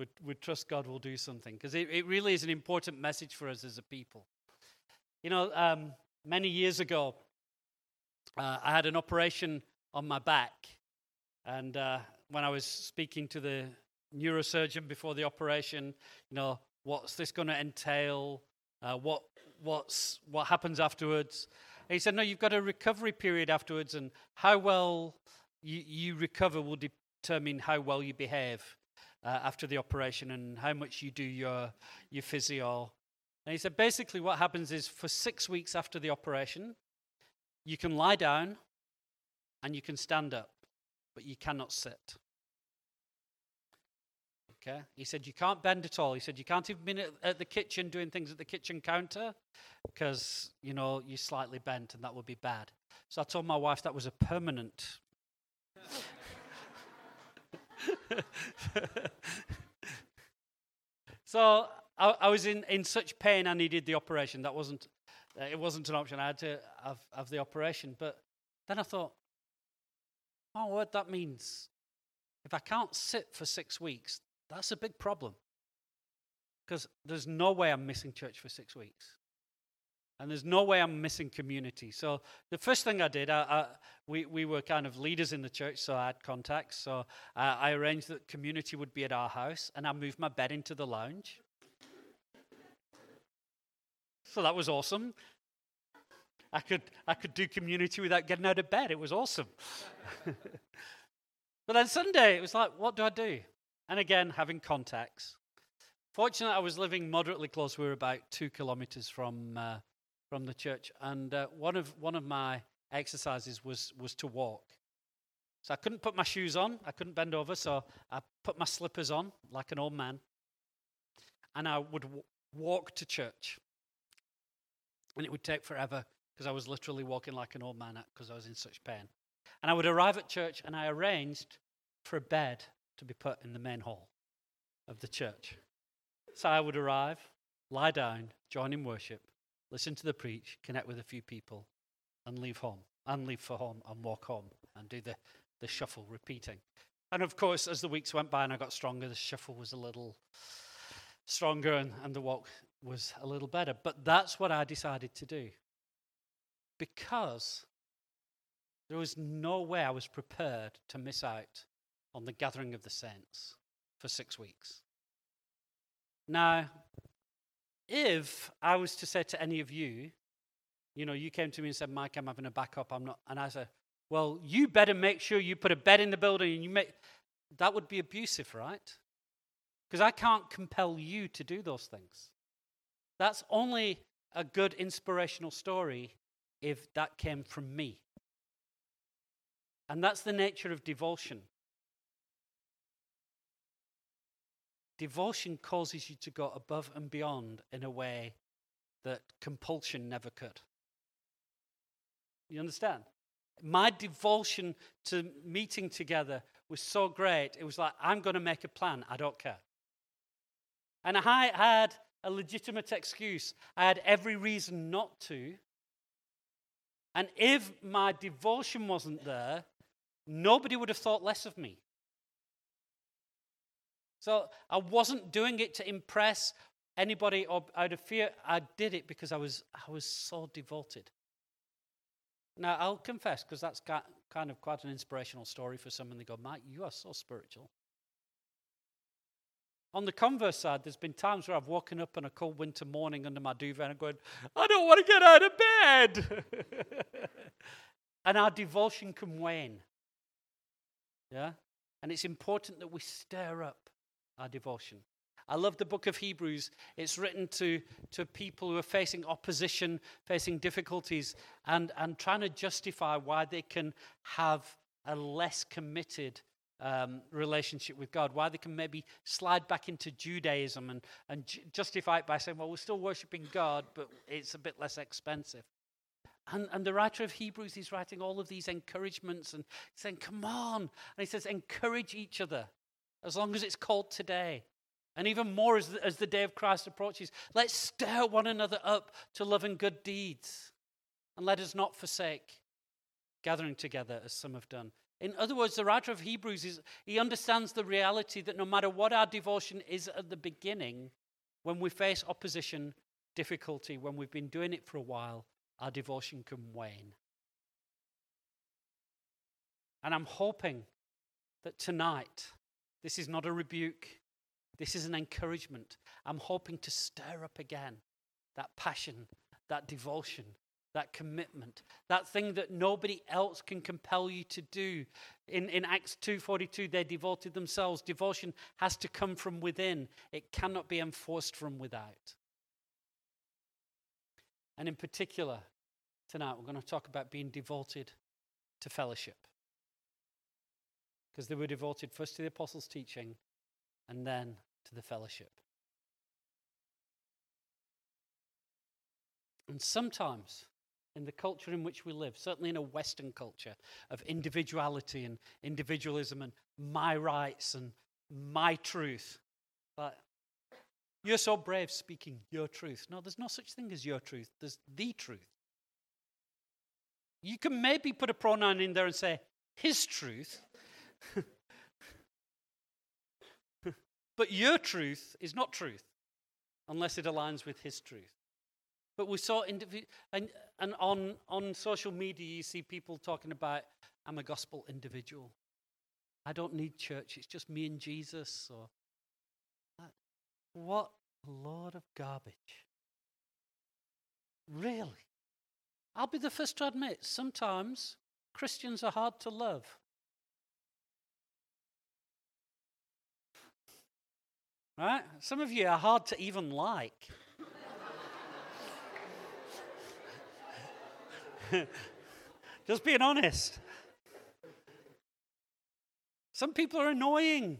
would, would trust God will do something because it, it really is an important message for us as a people. You know, um, many years ago, uh, I had an operation on my back. And uh, when I was speaking to the neurosurgeon before the operation, you know, what's this going to entail? Uh, what, what's, what happens afterwards? And he said, no, you've got a recovery period afterwards, and how well you, you recover will determine how well you behave uh, after the operation and how much you do your, your physio. And he said, basically, what happens is for six weeks after the operation, you can lie down and you can stand up, but you cannot sit. Okay? He said, You can't bend at all. He said, You can't even be at the kitchen doing things at the kitchen counter because, you know, you're slightly bent and that would be bad. So I told my wife that was a permanent. So I, I, was in, in such pain I needed the operation. That wasn't, uh, it wasn't an option. I had to have, have the operation. But then I thought, oh, what that means. If I can't sit for six weeks, that's a big problem. Because there's no way I'm missing church for six weeks. And there's no way I'm missing community. So the first thing I did, I, I, we, we were kind of leaders in the church, so I had contacts. So uh, I arranged that community would be at our house, and I moved my bed into the lounge. so that was awesome. I could, I could do community without getting out of bed. It was awesome. but then Sunday, it was like, what do I do? And again, having contacts. Fortunately, I was living moderately close. We were about two kilometers from, uh, from the church. And uh, one, of, one of my exercises was, was to walk. So I couldn't put my shoes on, I couldn't bend over, so I put my slippers on like an old man. And I would w- walk to church. And it would take forever because I was literally walking like an old man because I was in such pain. And I would arrive at church and I arranged for a bed to be put in the main hall of the church. So I would arrive, lie down, join in worship, listen to the preach, connect with a few people, and leave home, and leave for home, and walk home, and do the, the shuffle repeating. And of course, as the weeks went by and I got stronger, the shuffle was a little stronger and, and the walk was a little better. But that's what I decided to do because there was no way I was prepared to miss out on the gathering of the saints for six weeks. Now, if I was to say to any of you, you know, you came to me and said, Mike, I'm having a backup, I'm not, and I said, well, you better make sure you put a bed in the building and you make, that would be abusive, right? Because I can't compel you to do those things. That's only a good inspirational story if that came from me. And that's the nature of devotion. Devotion causes you to go above and beyond in a way that compulsion never could. You understand? My devotion to meeting together was so great. It was like, I'm going to make a plan. I don't care. And I had a legitimate excuse. I had every reason not to. And if my devotion wasn't there, nobody would have thought less of me. So I wasn't doing it to impress anybody or out of fear. I did it because I was, I was so devoted. Now, I'll confess, because that's kind of quite an inspirational story for someone. They go, Mike, you are so spiritual. On the converse side, there's been times where I've woken up on a cold winter morning under my duvet and I'm going, I don't want to get out of bed. and our devotion can wane. Yeah? And it's important that we stir up our devotion. I love the book of Hebrews. It's written to, to people who are facing opposition, facing difficulties, and, and trying to justify why they can have a less committed um, relationship with God, why they can maybe slide back into Judaism and, and ju- justify it by saying, well, we're still worshiping God, but it's a bit less expensive. And, and the writer of Hebrews is writing all of these encouragements and saying, come on. And he says, encourage each other as long as it's called today. And even more as the, as the day of Christ approaches. Let's stir one another up to love and good deeds. And let us not forsake gathering together as some have done. In other words, the writer of Hebrews is he understands the reality that no matter what our devotion is at the beginning, when we face opposition, difficulty, when we've been doing it for a while, our devotion can wane. And I'm hoping that tonight, this is not a rebuke, this is an encouragement. I'm hoping to stir up again that passion, that devotion, that commitment, that thing that nobody else can compel you to do. In, in Acts 2.42, they devoted themselves. Devotion has to come from within. It cannot be enforced from without. And in particular, tonight we're going to talk about being devoted to fellowship. Because they were devoted first to the apostles' teaching and then to the fellowship. And sometimes in the culture in which we live, certainly in a Western culture of individuality and individualism and my rights and my truth. But you're so brave speaking your truth. No, there's no such thing as your truth, there's the truth. You can maybe put a pronoun in there and say his truth. but your truth is not truth unless it aligns with his truth. But we saw, indivi- and, and on, on social media, you see people talking about, I'm a gospel individual. I don't need church, it's just me and Jesus. Or, what a load of garbage. Really? I'll be the first to admit, sometimes Christians are hard to love. Right? Some of you are hard to even like. Just being honest. Some people are annoying.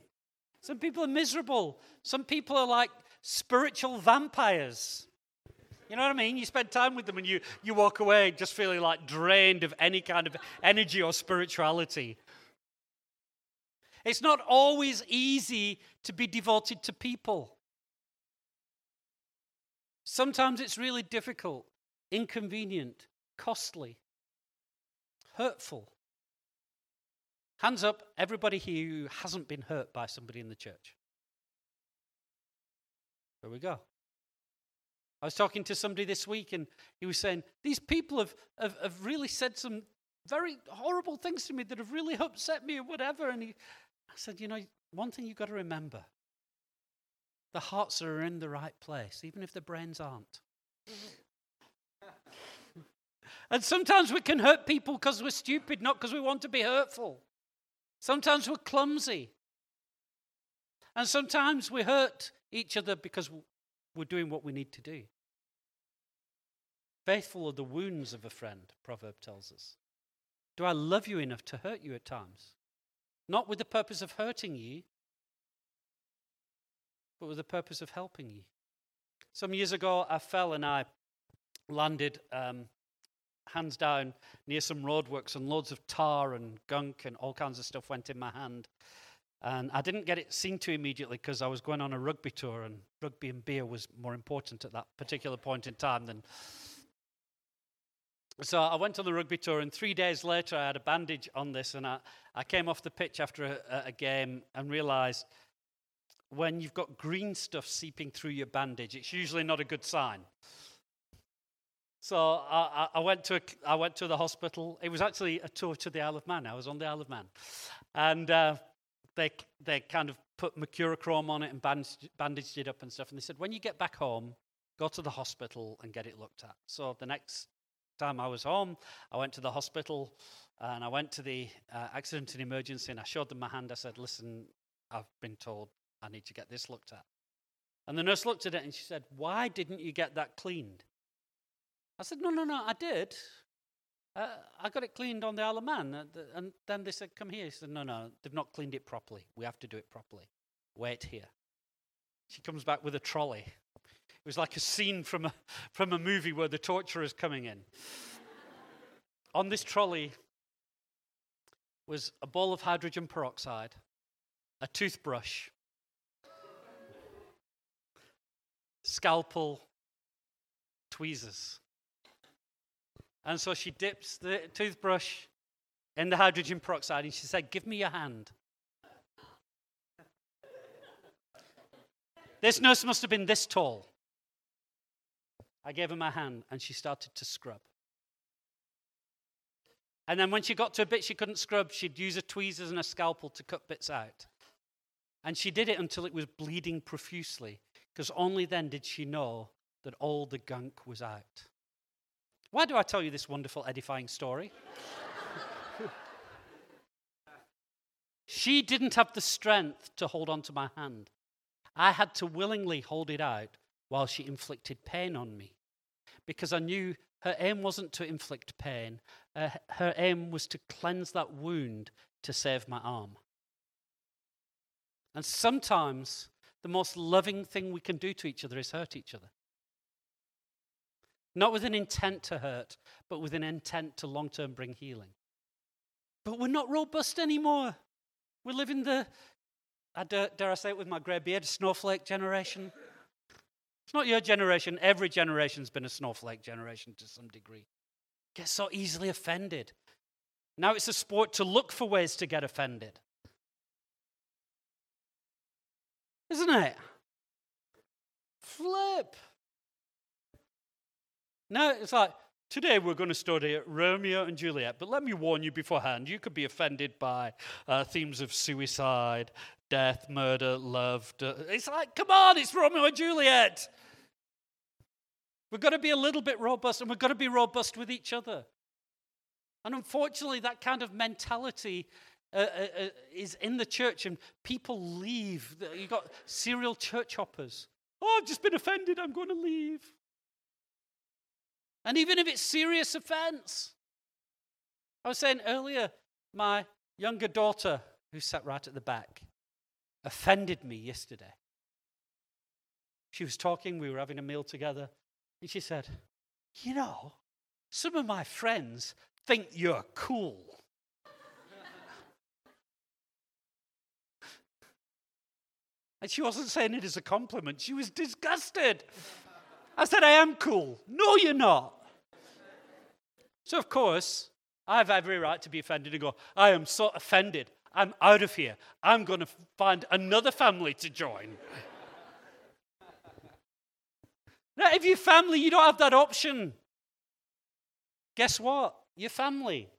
Some people are miserable. Some people are like spiritual vampires. You know what I mean? You spend time with them and you, you walk away just feeling like drained of any kind of energy or spirituality. It's not always easy to be devoted to people. Sometimes it's really difficult, inconvenient, costly, hurtful. Hands up, everybody here who hasn't been hurt by somebody in the church. There we go. I was talking to somebody this week and he was saying, These people have, have, have really said some very horrible things to me that have really upset me or whatever. And he, I said, You know, one thing you've got to remember the hearts are in the right place, even if the brains aren't. And sometimes we can hurt people because we're stupid, not because we want to be hurtful. Sometimes we're clumsy. And sometimes we hurt each other because we're doing what we need to do. Faithful are the wounds of a friend, proverb tells us. Do I love you enough to hurt you at times? Not with the purpose of hurting you, but with the purpose of helping you. Some years ago, I fell and I landed um, hands down near some roadworks, and loads of tar and gunk and all kinds of stuff went in my hand. And I didn't get it seen to immediately because I was going on a rugby tour, and rugby and beer was more important at that particular point in time than. So I went on the rugby tour, and three days later, I had a bandage on this, and I, I came off the pitch after a, a game and realized when you've got green stuff seeping through your bandage, it's usually not a good sign. So I, I, went to a, I went to the hospital. It was actually a tour to the Isle of Man. I was on the Isle of Man, and uh, they they kind of put mercurochrome on it and bandaged, bandaged it up and stuff. And they said, when you get back home, go to the hospital and get it looked at. So the next time I was home, I went to the hospital and I went to the uh, accident and emergency and I showed them my hand. I said, listen, I've been told I need to get this looked at. And the nurse looked at it and she said, why didn't you get that cleaned? I said, No, no, no, I did. Uh, I got it cleaned on the Isle of Man. Uh, and then they said, Come here. He said, No, no, they've not cleaned it properly. We have to do it properly. Wait here. She comes back with a trolley. It was like a scene from a, from a movie where the torturer is coming in. on this trolley was a ball of hydrogen peroxide, a toothbrush, scalpel, tweezers. And so she dips the toothbrush in the hydrogen peroxide and she said, Give me your hand. this nurse must have been this tall. I gave her my hand and she started to scrub. And then when she got to a bit she couldn't scrub, she'd use a tweezers and a scalpel to cut bits out. And she did it until it was bleeding profusely, because only then did she know that all the gunk was out. Why do I tell you this wonderful, edifying story? she didn't have the strength to hold on to my hand. I had to willingly hold it out while she inflicted pain on me because I knew her aim wasn't to inflict pain, uh, her aim was to cleanse that wound to save my arm. And sometimes the most loving thing we can do to each other is hurt each other. Not with an intent to hurt, but with an intent to long term bring healing. But we're not robust anymore. We live in the, I dare, dare I say it with my grey beard, snowflake generation. It's not your generation. Every generation's been a snowflake generation to some degree. Get so easily offended. Now it's a sport to look for ways to get offended. Isn't it? Flip. Now it's like, today we're going to study Romeo and Juliet, but let me warn you beforehand you could be offended by uh, themes of suicide, death, murder, love. It's like, come on, it's Romeo and Juliet. We've got to be a little bit robust, and we've got to be robust with each other. And unfortunately, that kind of mentality uh, uh, uh, is in the church, and people leave. You've got serial church hoppers. Oh, I've just been offended, I'm going to leave. And even if it's serious offense, I was saying earlier, my younger daughter, who sat right at the back, offended me yesterday. She was talking, we were having a meal together, and she said, You know, some of my friends think you're cool. and she wasn't saying it as a compliment, she was disgusted. I said, I am cool. No, you're not. So, of course, I have every right to be offended and go, I am so offended. I'm out of here. I'm going to find another family to join. Now, if you're family, you don't have that option. Guess what? Your family.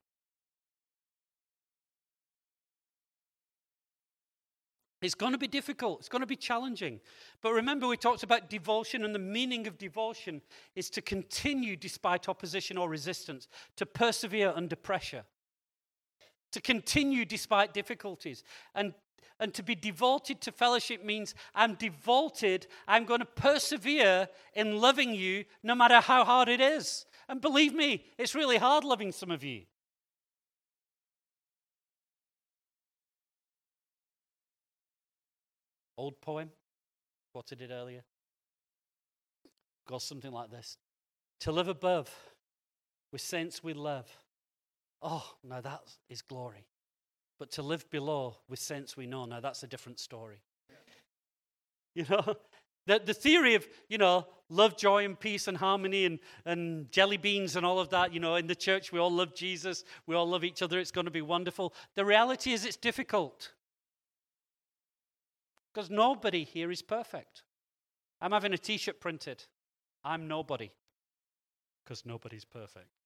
It's going to be difficult. It's going to be challenging. But remember, we talked about devotion, and the meaning of devotion is to continue despite opposition or resistance, to persevere under pressure, to continue despite difficulties. And, and to be devoted to fellowship means I'm devoted, I'm going to persevere in loving you no matter how hard it is. And believe me, it's really hard loving some of you. Old poem, quoted it earlier. Goes something like this To live above with saints we love. Oh, now that is glory. But to live below with sense we know, now that's a different story. You know, the, the theory of, you know, love, joy, and peace and harmony and, and jelly beans and all of that, you know, in the church we all love Jesus, we all love each other, it's going to be wonderful. The reality is it's difficult. Because nobody here is perfect. I'm having a t shirt printed. I'm nobody. Because nobody's perfect.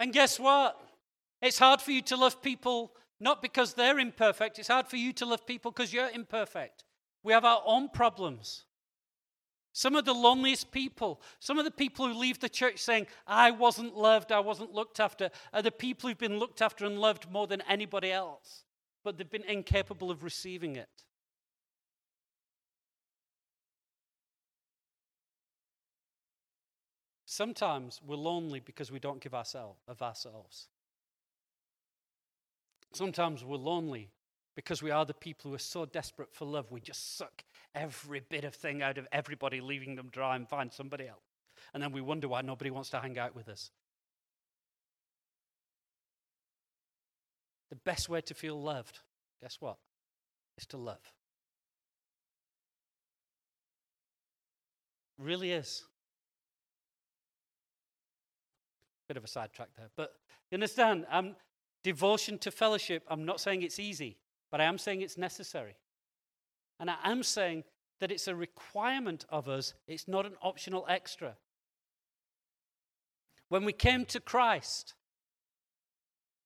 And guess what? It's hard for you to love people not because they're imperfect, it's hard for you to love people because you're imperfect. We have our own problems. Some of the loneliest people, some of the people who leave the church saying, I wasn't loved, I wasn't looked after, are the people who've been looked after and loved more than anybody else, but they've been incapable of receiving it. Sometimes we're lonely because we don't give ourselves of ourselves. Sometimes we're lonely because we are the people who are so desperate for love, we just suck every bit of thing out of everybody, leaving them dry and find somebody else. And then we wonder why nobody wants to hang out with us. The best way to feel loved guess what? Is to love. really is. Bit of a sidetrack there. But you understand, um, devotion to fellowship, I'm not saying it's easy, but I am saying it's necessary. And I am saying that it's a requirement of us, it's not an optional extra. When we came to Christ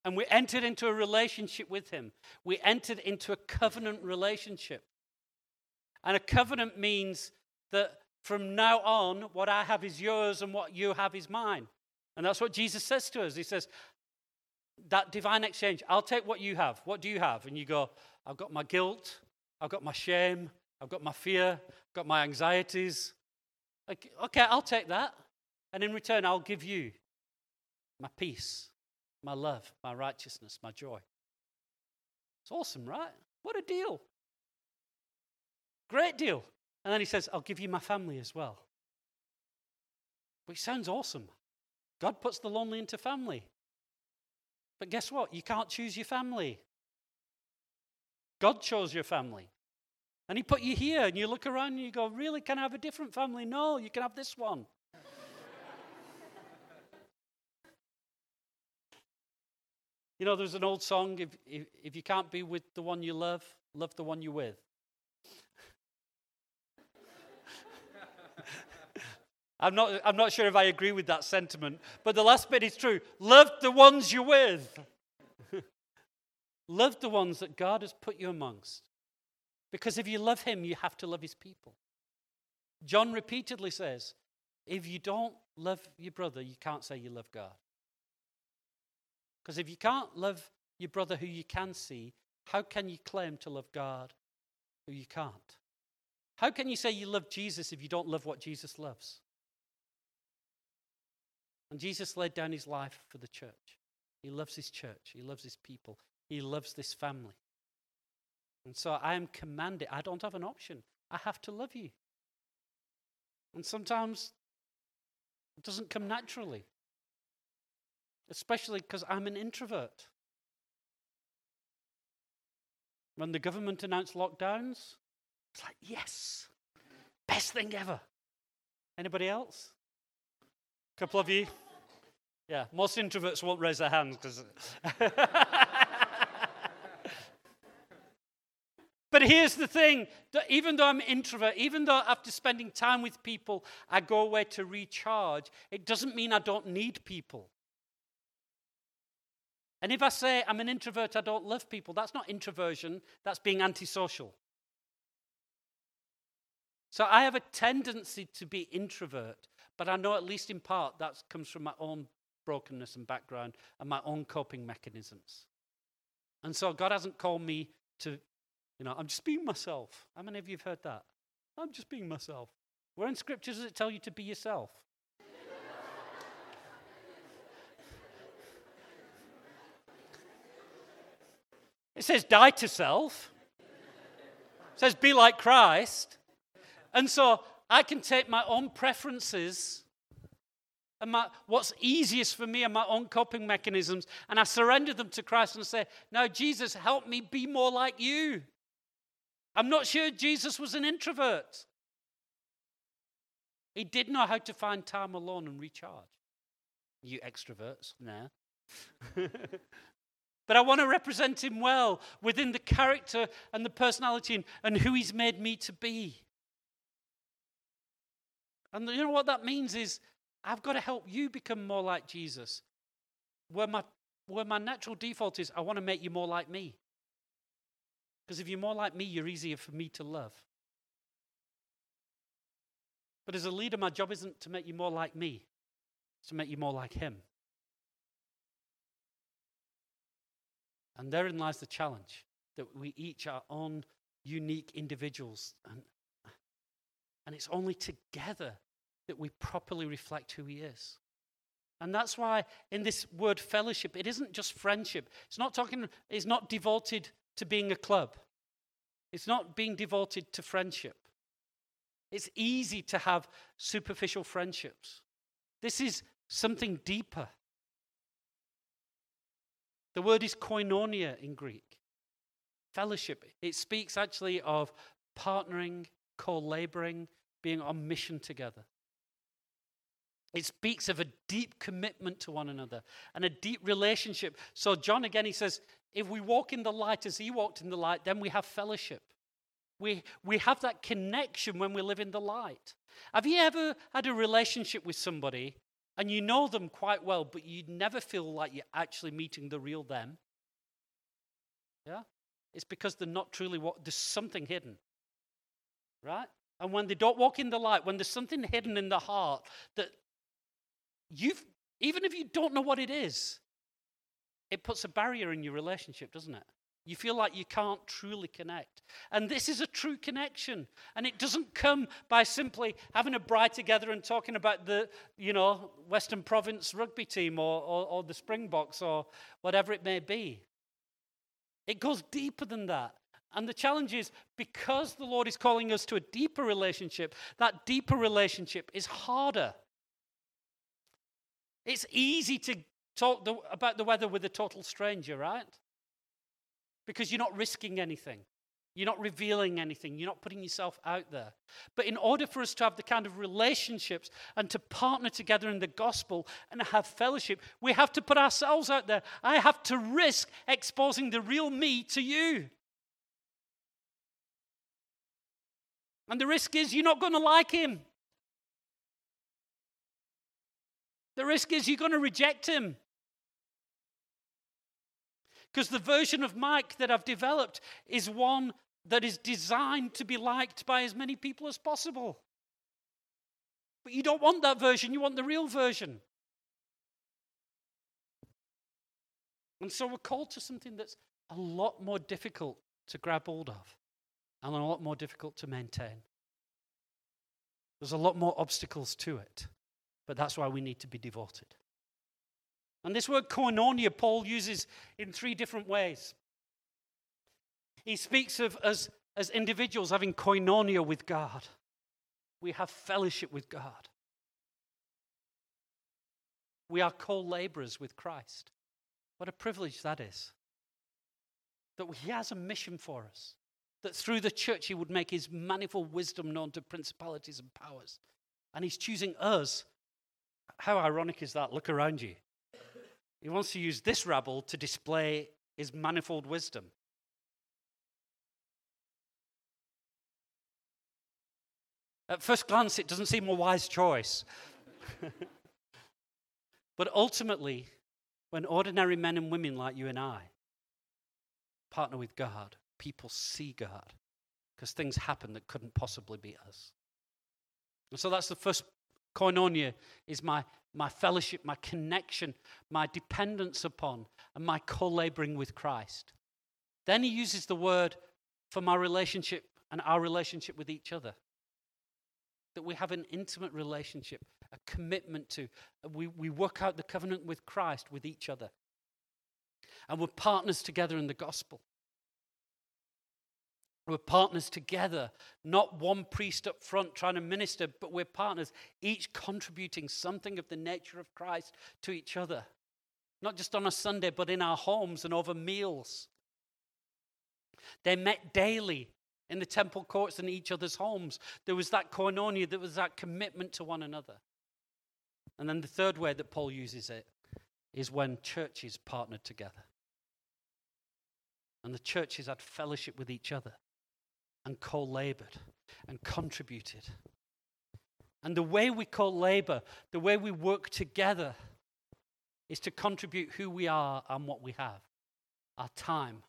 and we entered into a relationship with Him, we entered into a covenant relationship. And a covenant means that from now on, what I have is yours and what you have is mine. And that's what Jesus says to us. He says, that divine exchange, I'll take what you have. What do you have? And you go, I've got my guilt, I've got my shame, I've got my fear, I've got my anxieties. Okay, I'll take that. And in return, I'll give you my peace, my love, my righteousness, my joy. It's awesome, right? What a deal. Great deal. And then he says, I'll give you my family as well. Which sounds awesome. God puts the lonely into family. But guess what? You can't choose your family. God chose your family. And He put you here, and you look around and you go, Really? Can I have a different family? No, you can have this one. you know, there's an old song if, if, if you can't be with the one you love, love the one you're with. I'm not, I'm not sure if I agree with that sentiment, but the last bit is true. Love the ones you're with. love the ones that God has put you amongst. Because if you love Him, you have to love His people. John repeatedly says, if you don't love your brother, you can't say you love God. Because if you can't love your brother who you can see, how can you claim to love God who you can't? How can you say you love Jesus if you don't love what Jesus loves? And Jesus laid down his life for the church. He loves his church, he loves his people, he loves this family. And so I am commanded, I don't have an option. I have to love you. And sometimes it doesn't come naturally, especially because I'm an introvert. When the government announced lockdowns, it's like, yes, best thing ever. Anybody else? A couple of you? Yeah, most introverts won't raise their hands because. but here's the thing even though I'm introvert, even though after spending time with people, I go away to recharge, it doesn't mean I don't need people. And if I say I'm an introvert, I don't love people, that's not introversion, that's being antisocial. So I have a tendency to be introvert, but I know at least in part that comes from my own brokenness and background and my own coping mechanisms. And so God hasn't called me to, you know, I'm just being myself. How many of you have heard that? I'm just being myself. Where in scripture does it tell you to be yourself? it says die to self. It says be like Christ. And so I can take my own preferences and my, what's easiest for me and my own coping mechanisms, and I surrender them to Christ and say, Now, Jesus, help me be more like you. I'm not sure Jesus was an introvert. He did know how to find time alone and recharge. You extroverts, nah. but I want to represent him well within the character and the personality and, and who he's made me to be. And you know what that means is I've got to help you become more like Jesus. Where my, where my natural default is, I want to make you more like me. Because if you're more like me, you're easier for me to love. But as a leader, my job isn't to make you more like me, it's to make you more like Him. And therein lies the challenge that we each are own unique individuals. And, and it's only together that we properly reflect who He is. And that's why in this word fellowship, it isn't just friendship. It's not talking, it's not devoted to being a club. It's not being devoted to friendship. It's easy to have superficial friendships. This is something deeper. The word is koinonia in Greek. fellowship. It speaks actually of partnering, co laboring, being on mission together. It speaks of a deep commitment to one another and a deep relationship. So, John again, he says, if we walk in the light as he walked in the light, then we have fellowship. We, we have that connection when we live in the light. Have you ever had a relationship with somebody and you know them quite well, but you never feel like you're actually meeting the real them? Yeah? It's because they're not truly what, there's something hidden. Right? And when they don't walk in the light, when there's something hidden in the heart that you've, even if you don't know what it is, it puts a barrier in your relationship, doesn't it? You feel like you can't truly connect. And this is a true connection. And it doesn't come by simply having a braai together and talking about the, you know, Western Province rugby team or, or, or the Springboks or whatever it may be. It goes deeper than that. And the challenge is because the Lord is calling us to a deeper relationship, that deeper relationship is harder. It's easy to talk the, about the weather with a total stranger, right? Because you're not risking anything. You're not revealing anything. You're not putting yourself out there. But in order for us to have the kind of relationships and to partner together in the gospel and have fellowship, we have to put ourselves out there. I have to risk exposing the real me to you. And the risk is you're not going to like him. The risk is you're going to reject him. Because the version of Mike that I've developed is one that is designed to be liked by as many people as possible. But you don't want that version, you want the real version. And so we're called to something that's a lot more difficult to grab hold of and a lot more difficult to maintain. There's a lot more obstacles to it, but that's why we need to be devoted. And this word koinonia, Paul uses in three different ways. He speaks of us as individuals having koinonia with God, we have fellowship with God. We are co laborers with Christ. What a privilege that is. That He has a mission for us. That through the church He would make His manifold wisdom known to principalities and powers. And He's choosing us. How ironic is that? Look around you. He wants to use this rabble to display his manifold wisdom. At first glance, it doesn't seem a wise choice. but ultimately, when ordinary men and women like you and I partner with God, people see God because things happen that couldn't possibly be us. And so that's the first koinonia is my my fellowship, my connection, my dependence upon, and my co laboring with Christ. Then he uses the word for my relationship and our relationship with each other. That we have an intimate relationship, a commitment to. We, we work out the covenant with Christ with each other. And we're partners together in the gospel. We're partners together, not one priest up front trying to minister, but we're partners, each contributing something of the nature of Christ to each other. Not just on a Sunday, but in our homes and over meals. They met daily in the temple courts and each other's homes. There was that koinonia, there was that commitment to one another. And then the third way that Paul uses it is when churches partnered together. And the churches had fellowship with each other and co labored and contributed. And the way we co labor, the way we work together, is to contribute who we are and what we have our time,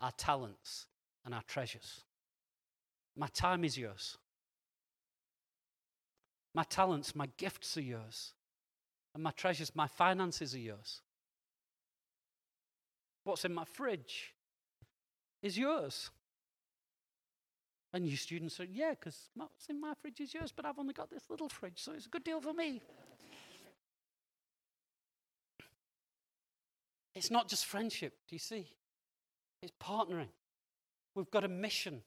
our talents, and our treasures. My time is yours. My talents, my gifts are yours. And my treasures, my finances are yours. What's in my fridge is yours. And you students say, yeah, because what's in my fridge is yours, but I've only got this little fridge, so it's a good deal for me. It's not just friendship, do you see? It's partnering. We've got a mission.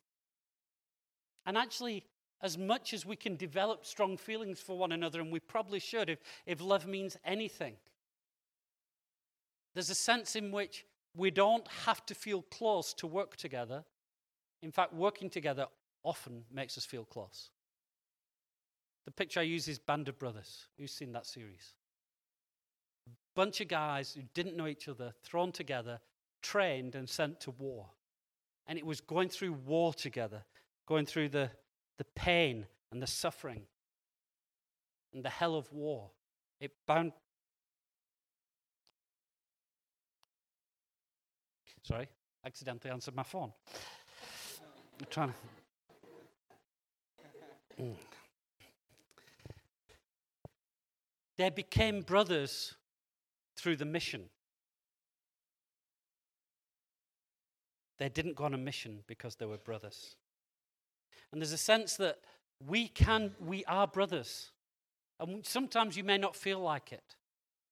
And actually, as much as we can develop strong feelings for one another, and we probably should if, if love means anything, there's a sense in which we don't have to feel close to work together. In fact, working together often makes us feel close. The picture I use is Band of Brothers. Who's seen that series? A bunch of guys who didn't know each other, thrown together, trained, and sent to war. And it was going through war together, going through the, the pain and the suffering and the hell of war. It bound. Sorry, accidentally answered my phone. I'm trying to. Mm. They became brothers through the mission. They didn't go on a mission because they were brothers. And there's a sense that we can, we are brothers. And sometimes you may not feel like it.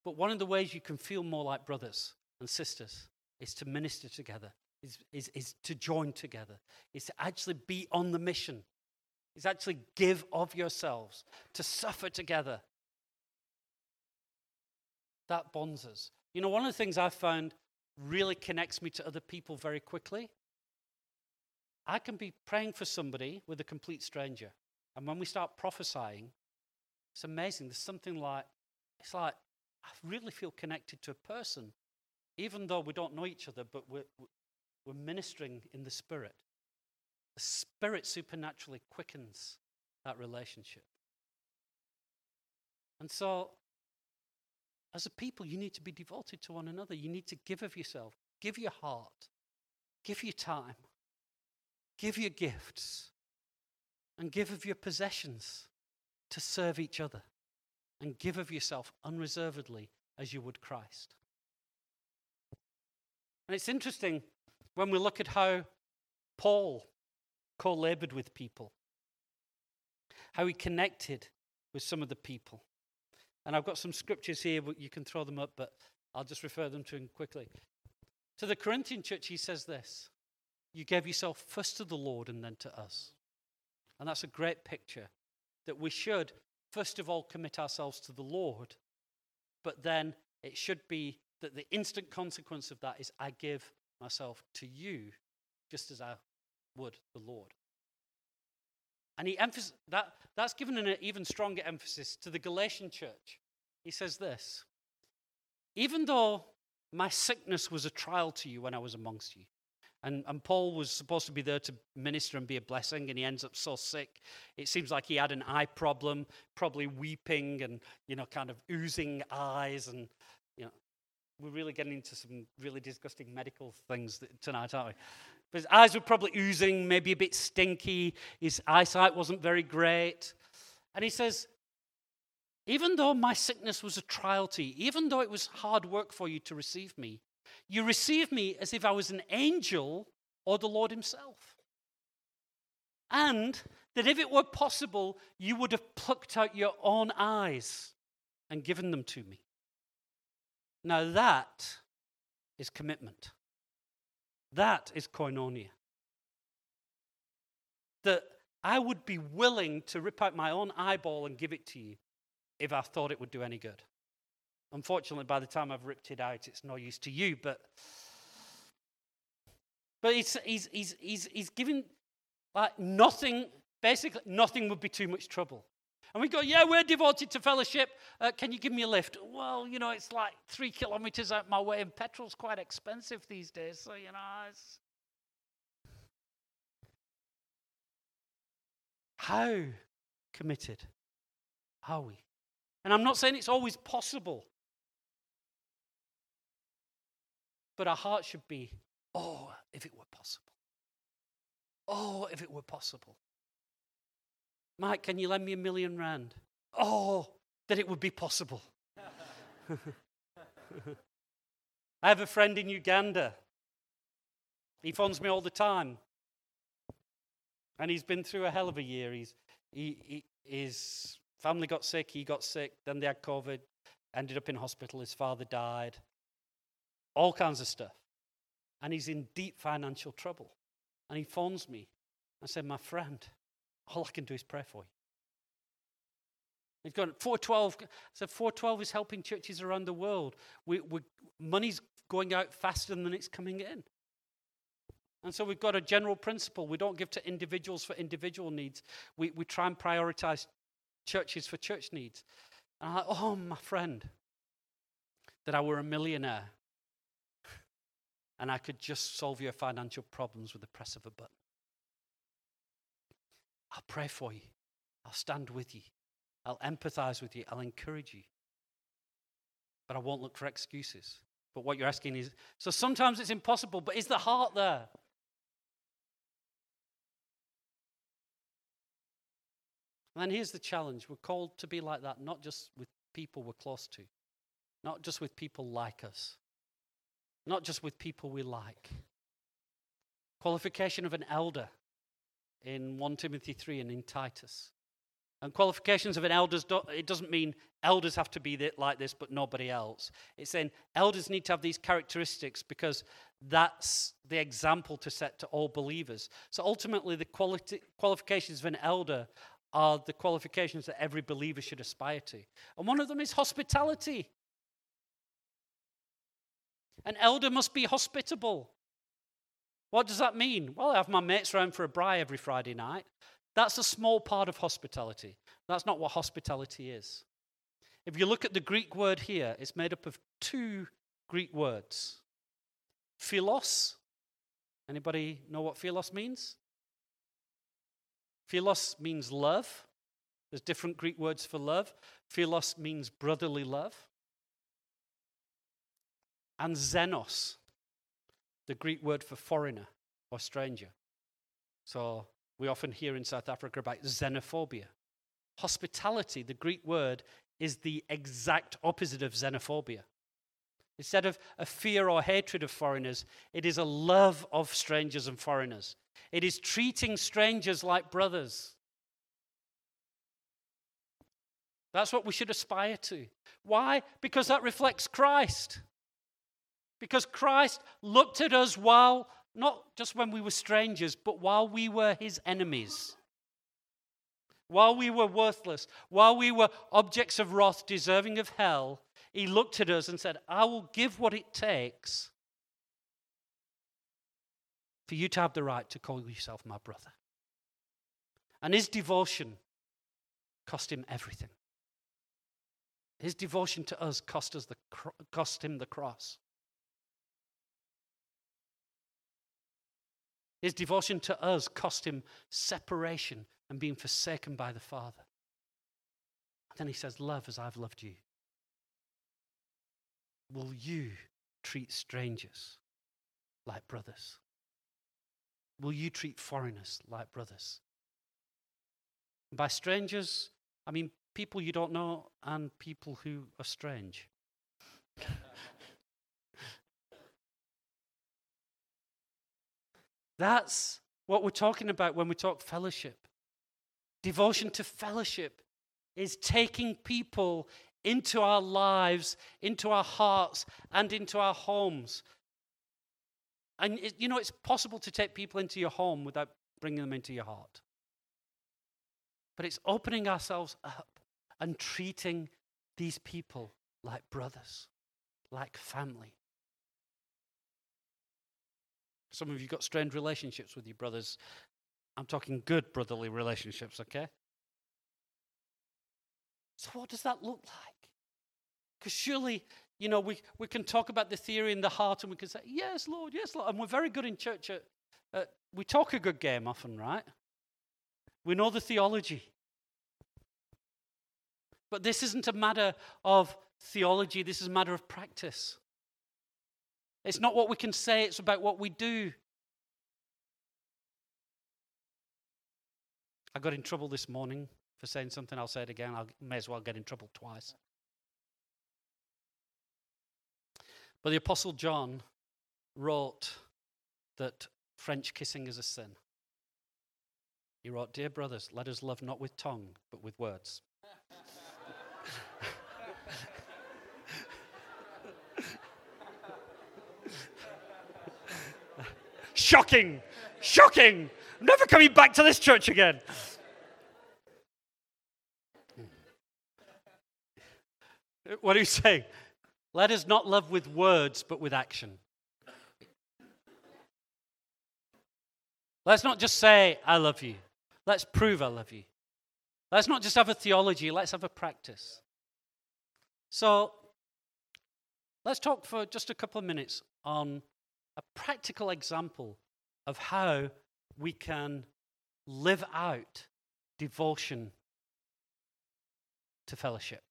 But one of the ways you can feel more like brothers and sisters is to minister together, is, is, is to join together, is to actually be on the mission, is actually give of yourselves, to suffer together. That bonds us. You know, one of the things I've found really connects me to other people very quickly. I can be praying for somebody with a complete stranger. And when we start prophesying, it's amazing. There's something like, it's like, I really feel connected to a person, even though we don't know each other, but we're, we're ministering in the Spirit. The Spirit supernaturally quickens that relationship. And so, as a people, you need to be devoted to one another. You need to give of yourself, give your heart, give your time, give your gifts, and give of your possessions to serve each other and give of yourself unreservedly as you would Christ. And it's interesting when we look at how Paul co labored with people, how he connected with some of the people. And I've got some scriptures here, but you can throw them up, but I'll just refer them to him quickly. To the Corinthian church, he says this You gave yourself first to the Lord and then to us. And that's a great picture that we should, first of all, commit ourselves to the Lord, but then it should be that the instant consequence of that is I give myself to you just as I would the Lord. And he emphasis, that, that's given an even stronger emphasis to the Galatian church. He says this Even though my sickness was a trial to you when I was amongst you, and, and Paul was supposed to be there to minister and be a blessing, and he ends up so sick. It seems like he had an eye problem, probably weeping and, you know, kind of oozing eyes. And, we're really getting into some really disgusting medical things tonight, aren't we? But his eyes were probably oozing, maybe a bit stinky. His eyesight wasn't very great. And he says, even though my sickness was a trial to you, even though it was hard work for you to receive me, you received me as if I was an angel or the Lord Himself. And that if it were possible, you would have plucked out your own eyes and given them to me. Now that is commitment. That is koinonia. That I would be willing to rip out my own eyeball and give it to you if I thought it would do any good. Unfortunately, by the time I've ripped it out, it's no use to you. But but he's he's he's he's, he's giving like nothing. Basically, nothing would be too much trouble. And we go, yeah, we're devoted to fellowship. Uh, can you give me a lift? Well, you know, it's like three kilometers out my way, and petrol's quite expensive these days. So, you know, it's. How committed are we? And I'm not saying it's always possible. But our heart should be, oh, if it were possible. Oh, if it were possible. Mike, can you lend me a million rand? Oh, that it would be possible. I have a friend in Uganda. He phones me all the time. And he's been through a hell of a year. He's, he, he, his family got sick, he got sick, then they had COVID, ended up in hospital, his father died all kinds of stuff. And he's in deep financial trouble. And he phones me I said, My friend, all I can do is pray for you. He's got Four12, So Four12 is helping churches around the world. We, we, money's going out faster than it's coming in. And so we've got a general principle. We don't give to individuals for individual needs. We, we try and prioritize churches for church needs. And I'm like, oh, my friend, that I were a millionaire and I could just solve your financial problems with the press of a button. I'll pray for you. I'll stand with you. I'll empathize with you. I'll encourage you. But I won't look for excuses. But what you're asking is so sometimes it's impossible, but is the heart there? And then here's the challenge we're called to be like that, not just with people we're close to, not just with people like us, not just with people we like. Qualification of an elder in 1 Timothy 3 and in Titus. And qualifications of an elder, it doesn't mean elders have to be like this, but nobody else. It's saying elders need to have these characteristics because that's the example to set to all believers. So ultimately, the quality, qualifications of an elder are the qualifications that every believer should aspire to. And one of them is hospitality. An elder must be hospitable. What does that mean? Well, I have my mates around for a braai every Friday night. That's a small part of hospitality. That's not what hospitality is. If you look at the Greek word here, it's made up of two Greek words. Philos. Anybody know what philos means? Philos means love. There's different Greek words for love. Philos means brotherly love. And xenos, the Greek word for foreigner or stranger. So we often hear in South Africa about xenophobia. Hospitality, the Greek word, is the exact opposite of xenophobia. Instead of a fear or hatred of foreigners, it is a love of strangers and foreigners. It is treating strangers like brothers. That's what we should aspire to. Why? Because that reflects Christ. Because Christ looked at us while, not just when we were strangers, but while we were his enemies. While we were worthless, while we were objects of wrath, deserving of hell, he looked at us and said, I will give what it takes for you to have the right to call yourself my brother. And his devotion cost him everything. His devotion to us cost, us the, cost him the cross. His devotion to us cost him separation and being forsaken by the Father. Then he says, Love as I've loved you. Will you treat strangers like brothers? Will you treat foreigners like brothers? by strangers, I mean people you don't know and people who are strange. That's what we're talking about when we talk fellowship. Devotion to fellowship is taking people into our lives, into our hearts, and into our homes. And it, you know, it's possible to take people into your home without bringing them into your heart. But it's opening ourselves up and treating these people like brothers, like family. Some of you got strained relationships with your brothers. I'm talking good brotherly relationships, okay? So, what does that look like? Because surely, you know, we, we can talk about the theory in the heart and we can say, Yes, Lord, yes, Lord. And we're very good in church. At, we talk a good game often, right? We know the theology. But this isn't a matter of theology, this is a matter of practice. It's not what we can say, it's about what we do. I got in trouble this morning for saying something. I'll say it again. I may as well get in trouble twice. But the Apostle John wrote that French kissing is a sin. He wrote, Dear brothers, let us love not with tongue, but with words. Shocking! Shocking! I'm never coming back to this church again. What are you saying? Let us not love with words, but with action. Let's not just say, I love you. Let's prove I love you. Let's not just have a theology, let's have a practice. So, let's talk for just a couple of minutes on a practical example of how we can live out devotion to fellowship.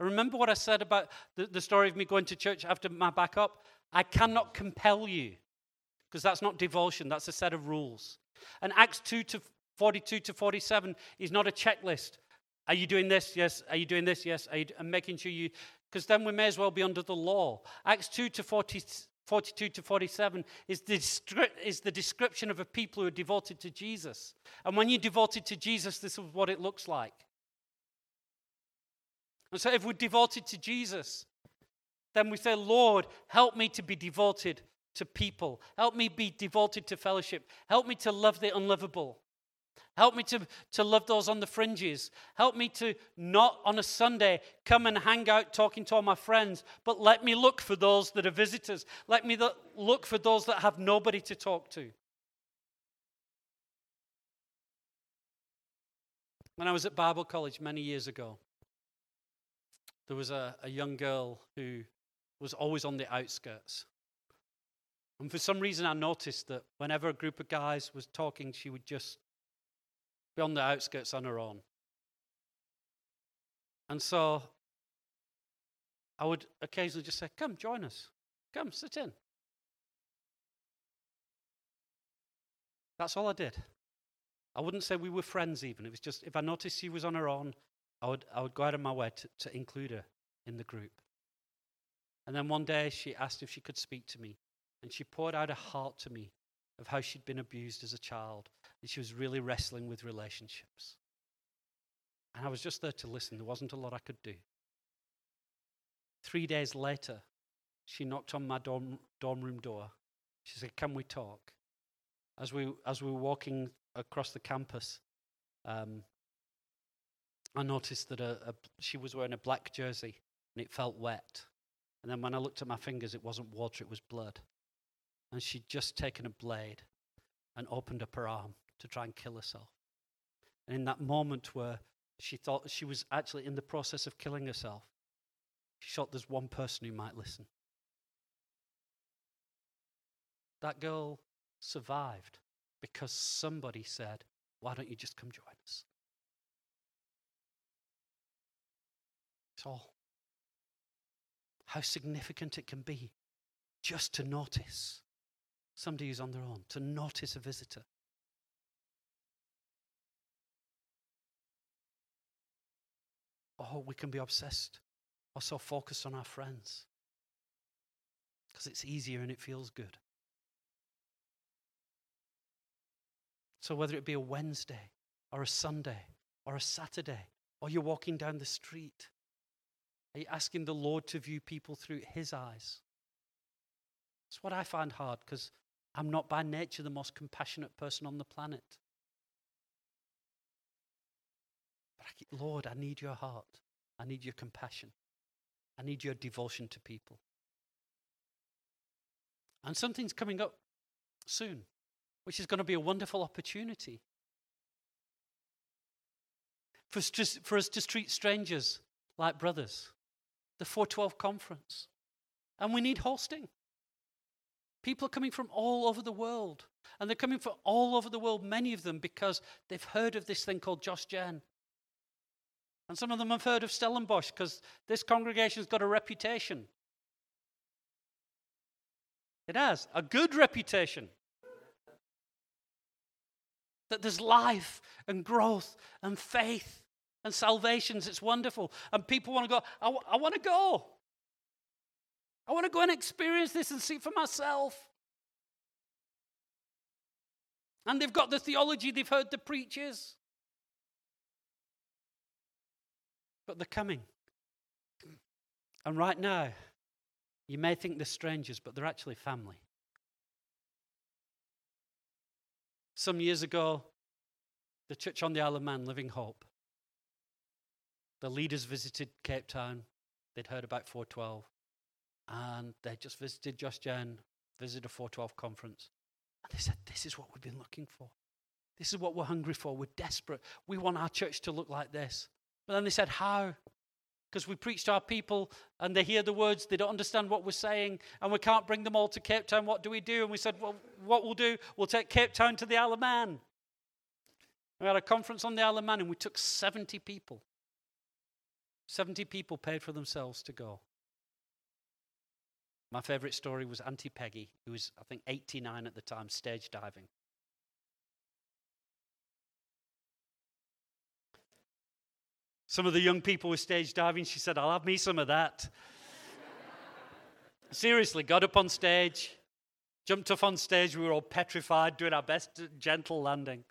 I Remember what I said about the, the story of me going to church after my backup? I cannot compel you because that's not devotion, that's a set of rules. And Acts 2 to 42 to 47 is not a checklist. Are you doing this? Yes. Are you doing this? Yes. Are you, making sure you, because then we may as well be under the law. Acts 2 to 40, 42 to 47 is the, is the description of a people who are devoted to Jesus. And when you're devoted to Jesus, this is what it looks like. And so, if we're devoted to Jesus, then we say, Lord, help me to be devoted to people. Help me be devoted to fellowship. Help me to love the unlovable. Help me to, to love those on the fringes. Help me to not on a Sunday come and hang out talking to all my friends, but let me look for those that are visitors. Let me look for those that have nobody to talk to. When I was at Bible college many years ago, there was a, a young girl who was always on the outskirts. And for some reason, I noticed that whenever a group of guys was talking, she would just be on the outskirts on her own. And so I would occasionally just say, Come, join us. Come, sit in. That's all I did. I wouldn't say we were friends even. It was just if I noticed she was on her own, I would, I would go out of my way to, to include her in the group. And then one day she asked if she could speak to me. And she poured out her heart to me of how she'd been abused as a child and she was really wrestling with relationships. And I was just there to listen. There wasn't a lot I could do. Three days later, she knocked on my dorm, dorm room door. She said, Can we talk? As we, as we were walking across the campus, um, I noticed that a, a, she was wearing a black jersey and it felt wet. And then when I looked at my fingers, it wasn't water, it was blood. And she'd just taken a blade and opened up her arm to try and kill herself. And in that moment where she thought she was actually in the process of killing herself, she thought there's one person who might listen. That girl survived because somebody said, Why don't you just come join us? It's all. How significant it can be just to notice somebody who's on their own, to notice a visitor. Oh, we can be obsessed or so focused on our friends because it's easier and it feels good. So, whether it be a Wednesday or a Sunday or a Saturday or you're walking down the street, are you asking the Lord to view people through His eyes? It's what I find hard because I'm not by nature the most compassionate person on the planet. Lord, I need your heart. I need your compassion. I need your devotion to people. And something's coming up soon, which is going to be a wonderful opportunity for us, to, for us to treat strangers like brothers. The Four12 conference. And we need hosting. People are coming from all over the world. And they're coming from all over the world, many of them, because they've heard of this thing called Josh Gen. And some of them have heard of Stellenbosch because this congregation's got a reputation. It has a good reputation. That there's life and growth and faith and salvations. It's wonderful. And people want to go, I, w- I want to go. I want to go and experience this and see for myself. And they've got the theology, they've heard the preachers. But they're coming. And right now, you may think they're strangers, but they're actually family. Some years ago, the church on the Isle of Man, Living Hope, the leaders visited Cape Town. They'd heard about Four12. and they just visited Josh Gen, visited a Four12 conference. And they said, This is what we've been looking for. This is what we're hungry for. We're desperate. We want our church to look like this. But then they said, How? Because we preach to our people and they hear the words, they don't understand what we're saying, and we can't bring them all to Cape Town. What do we do? And we said, Well, what we'll do, we'll take Cape Town to the Isle of Man. We had a conference on the Isle of Man and we took 70 people. 70 people paid for themselves to go. My favorite story was Auntie Peggy, who was, I think, 89 at the time, stage diving. Some of the young people were stage diving. She said, I'll have me some of that. Seriously, got up on stage, jumped off on stage. We were all petrified, doing our best gentle landing.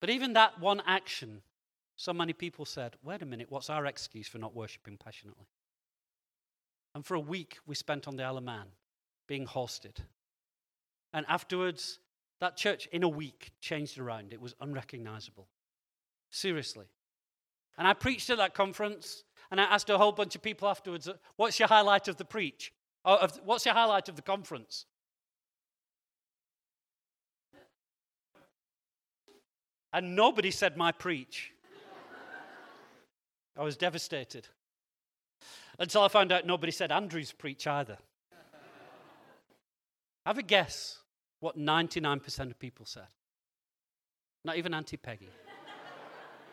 But even that one action, so many people said, wait a minute, what's our excuse for not worshipping passionately? And for a week, we spent on the Isle of Man being hosted. And afterwards, that church in a week changed around. It was unrecognizable. Seriously. And I preached at that conference, and I asked a whole bunch of people afterwards, What's your highlight of the preach? Or of, what's your highlight of the conference? And nobody said my preach. I was devastated. Until I found out nobody said Andrew's preach either. Have a guess what 99% of people said. Not even Auntie Peggy.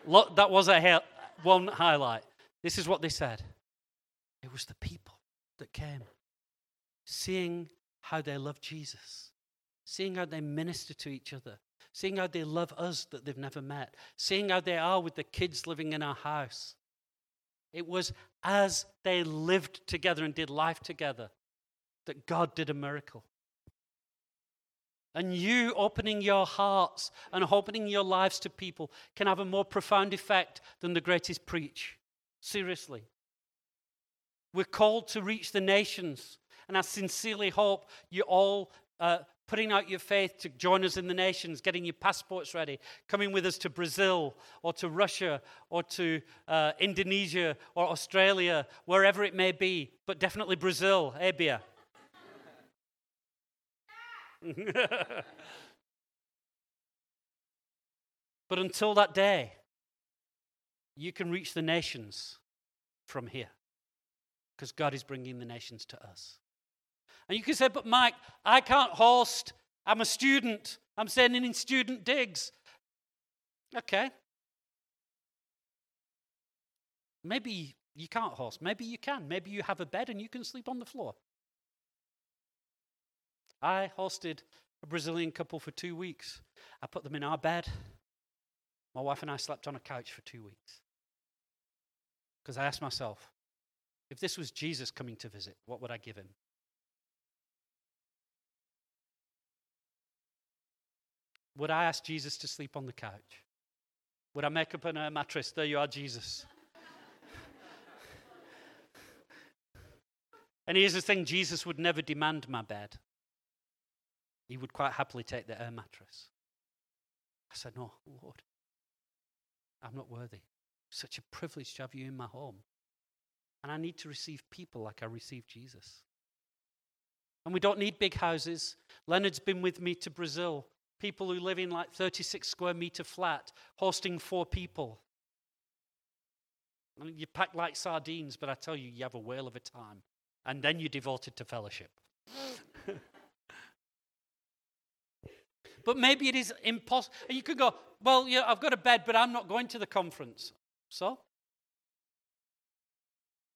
That was a one highlight. This is what they said it was the people that came, seeing how they love Jesus, seeing how they minister to each other, seeing how they love us that they've never met, seeing how they are with the kids living in our house. It was as they lived together and did life together that God did a miracle. And you opening your hearts and opening your lives to people can have a more profound effect than the greatest preach. Seriously. We're called to reach the nations. And I sincerely hope you all uh, putting out your faith to join us in the nations, getting your passports ready, coming with us to Brazil or to Russia or to uh, Indonesia or Australia, wherever it may be, but definitely Brazil, Abia. but until that day, you can reach the nations from here because God is bringing the nations to us. And you can say, but Mike, I can't host. I'm a student. I'm sending in student digs. Okay. Maybe you can't host. Maybe you can. Maybe you have a bed and you can sleep on the floor. I hosted a Brazilian couple for two weeks. I put them in our bed. My wife and I slept on a couch for two weeks. Because I asked myself, if this was Jesus coming to visit, what would I give him? Would I ask Jesus to sleep on the couch? Would I make up a mattress? There you are, Jesus. and here's the thing Jesus would never demand my bed, he would quite happily take the air mattress. I said, No, Lord, I'm not worthy. Such a privilege to have you in my home. And I need to receive people like I received Jesus. And we don't need big houses. Leonard's been with me to Brazil people who live in like 36 square meter flat, hosting four people. You pack like sardines, but I tell you, you have a whale of a time. And then you're devoted to fellowship. but maybe it is impossible. You could go, well, yeah, I've got a bed, but I'm not going to the conference. So?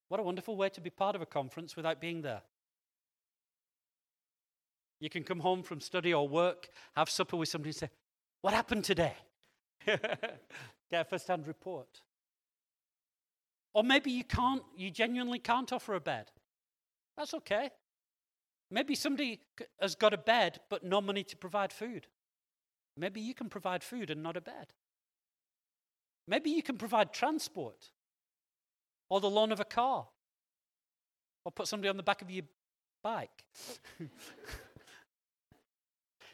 What a wonderful way to be part of a conference without being there. You can come home from study or work, have supper with somebody and say, What happened today? Get a first hand report. Or maybe you can't, you genuinely can't offer a bed. That's okay. Maybe somebody has got a bed but no money to provide food. Maybe you can provide food and not a bed. Maybe you can provide transport or the loan of a car or put somebody on the back of your bike.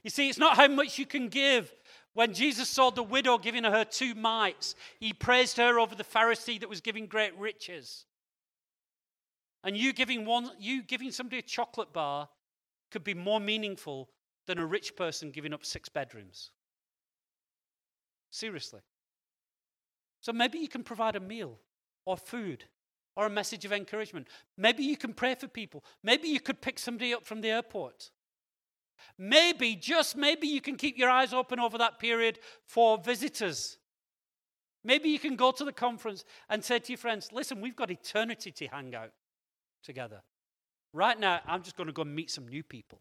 You see, it's not how much you can give. When Jesus saw the widow giving her two mites, he praised her over the Pharisee that was giving great riches. And you giving one you giving somebody a chocolate bar could be more meaningful than a rich person giving up six bedrooms. Seriously. So maybe you can provide a meal or food or a message of encouragement. Maybe you can pray for people. Maybe you could pick somebody up from the airport. Maybe, just maybe, you can keep your eyes open over that period for visitors. Maybe you can go to the conference and say to your friends, listen, we've got eternity to hang out together. Right now, I'm just going to go and meet some new people.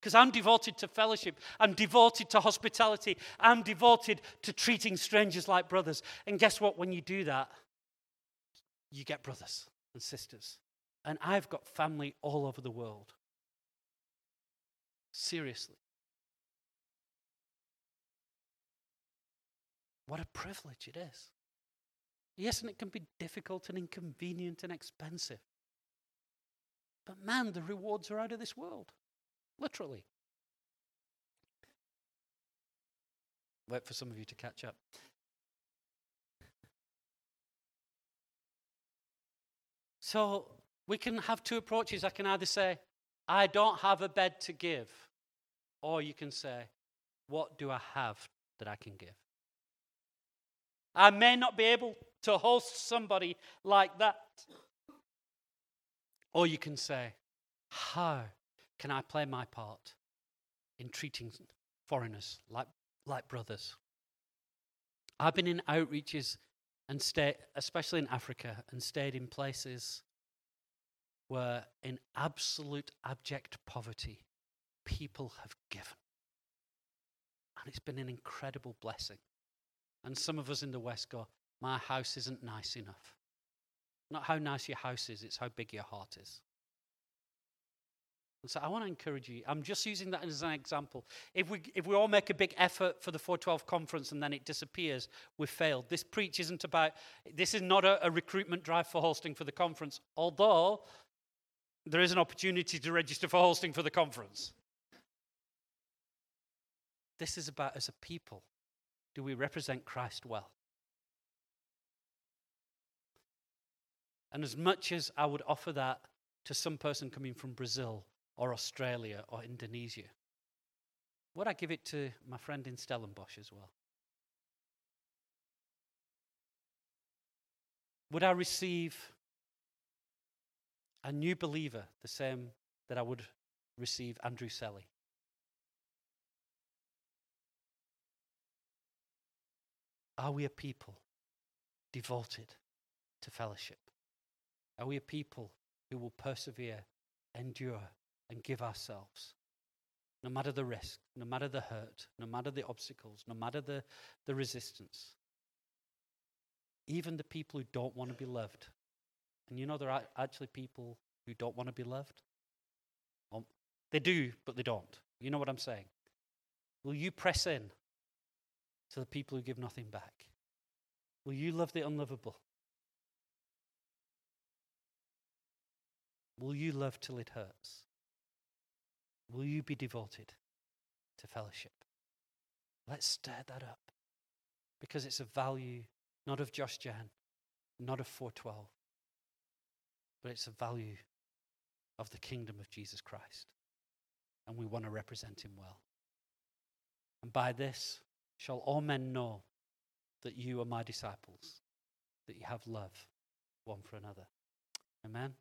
Because I'm devoted to fellowship. I'm devoted to hospitality. I'm devoted to treating strangers like brothers. And guess what? When you do that, you get brothers and sisters. And I've got family all over the world. Seriously. What a privilege it is. Yes, and it can be difficult and inconvenient and expensive. But man, the rewards are out of this world. Literally. Wait for some of you to catch up. So we can have two approaches. I can either say, I don't have a bed to give, or you can say, What do I have that I can give? I may not be able to host somebody like that. Or you can say, How can I play my part in treating foreigners like, like brothers? I've been in outreaches and stayed, especially in Africa, and stayed in places where, in absolute abject poverty, people have given. And it's been an incredible blessing. And some of us in the West go, My house isn't nice enough. Not how nice your house is, it's how big your heart is. And so I want to encourage you. I'm just using that as an example. If we, if we all make a big effort for the Four12 conference and then it disappears, we've failed. This preach isn't about, this is not a, a recruitment drive for hosting for the conference, although there is an opportunity to register for hosting for the conference. This is about as a people, do we represent Christ well? And as much as I would offer that to some person coming from Brazil or Australia or Indonesia? Would I give it to my friend in Stellenbosch as well? Would I receive a new believer the same that I would receive Andrew Selley? Are we a people devoted to fellowship? Are we a people who will persevere, endure, and give ourselves. No matter the risk, no matter the hurt, no matter the obstacles, no matter the, the resistance. Even the people who don't want to be loved. And you know, there are actually people who don't want to be loved. Well, they do, but they don't. You know what I'm saying? Will you press in to the people who give nothing back? Will you love the unlovable? Will you love till it hurts? Will you be devoted to fellowship? Let's stir that up because it's a value not of Josh Gen, not of Four12, but it's a value of the kingdom of Jesus Christ. And we want to represent him well. And by this shall all men know that you are my disciples, that you have love one for another. Amen.